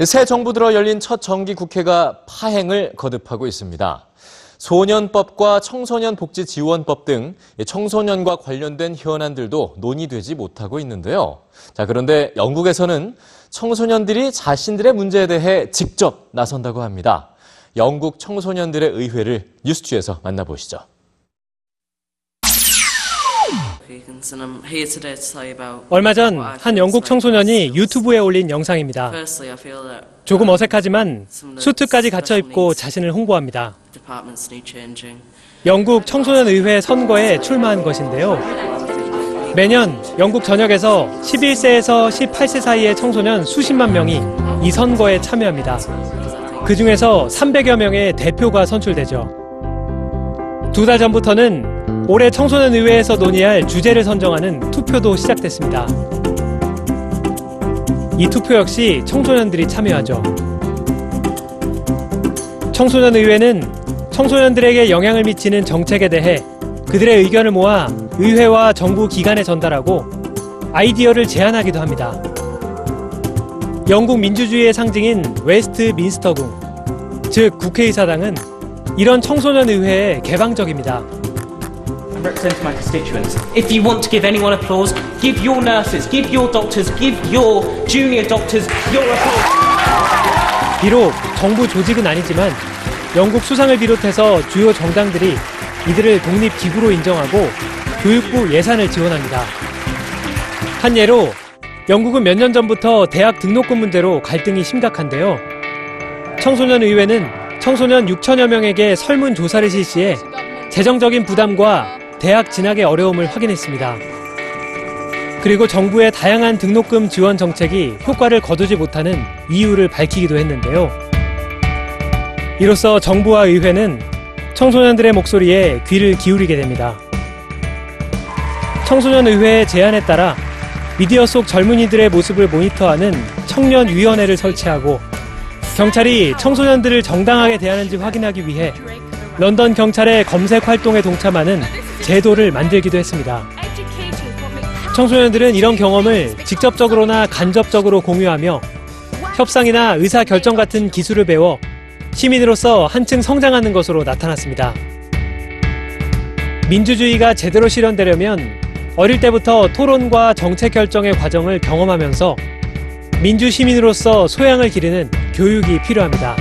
새 정부 들어 열린 첫 정기 국회가 파행을 거듭하고 있습니다. 소년법과 청소년 복지 지원법 등 청소년과 관련된 현안들도 논의되지 못하고 있는데요. 자, 그런데 영국에서는 청소년들이 자신들의 문제에 대해 직접 나선다고 합니다. 영국 청소년들의 의회를 뉴스주에서 만나보시죠. 얼마 전 한 영국 청소년이 유튜브에 올린 영상입니다. 조금 어색하지만 수트까지 갖춰 입고 자신을 홍보합니다. 영국 청소년 의회 선거에 출마한 것인데요. 매년 영국 전역에서 11세에서 18세 사이의 청소년 수십만 명이 이 선거에 참여합니다. 그 중에서 300여 명의 대표가 선출되죠. 두 달 전부터는 올해 청소년 의회에서 논의할 주제를 선정하는 투표도 시작됐습니다. 이 투표 역시 청소년들이 참여하죠. 청소년 의회는 청소년들에게 영향을 미치는 정책에 대해 그들의 의견을 모아 의회와 정부 기관에 전달하고 아이디어를 제안하기도 합니다. 영국 민주주의의 상징인 웨스트민스터궁, 즉 국회의사당은 이런 청소년 의회에 개방적입니다. Represent my constituents. If you want to give anyone applause, give your nurses, give your doctors, give your junior doctors your applause. 비록 정부 조직은 아니지만 영국 수상을 비롯해서 주요 정당들이 이들을 독립기구로 인정하고 교육부 예산을 지원합니다. 한 예로 영국은 몇 년 전부터 대학 등록금 문제로 갈등이 심각한데요. 청소년 의회는 청소년 6천여 명에게 설문조사를 실시해 재정적인 부담과 대학 진학의 어려움을 확인했습니다. 그리고 정부의 다양한 등록금 지원 정책이 효과를 거두지 못하는 이유를 밝히기도 했는데요. 이로써 정부와 의회는 청소년들의 목소리에 귀를 기울이게 됩니다. 청소년 의회의 제안에 따라 미디어 속 젊은이들의 모습을 모니터하는 청년위원회를 설치하고 경찰이 청소년들을 정당하게 대하는지 확인하기 위해 런던 경찰의 검색 활동에 동참하는 제도를 만들기도 했습니다. 청소년들은 이런 경험을 직접적으로나 간접적으로 공유하며 협상이나 의사 결정 같은 기술을 배워 시민으로서 한층 성장하는 것으로 나타났습니다. 민주주의가 제대로 실현되려면 어릴 때부터 토론과 정책 결정의 과정을 경험하면서 민주 시민으로서 소양을 기르는 교육이 필요합니다.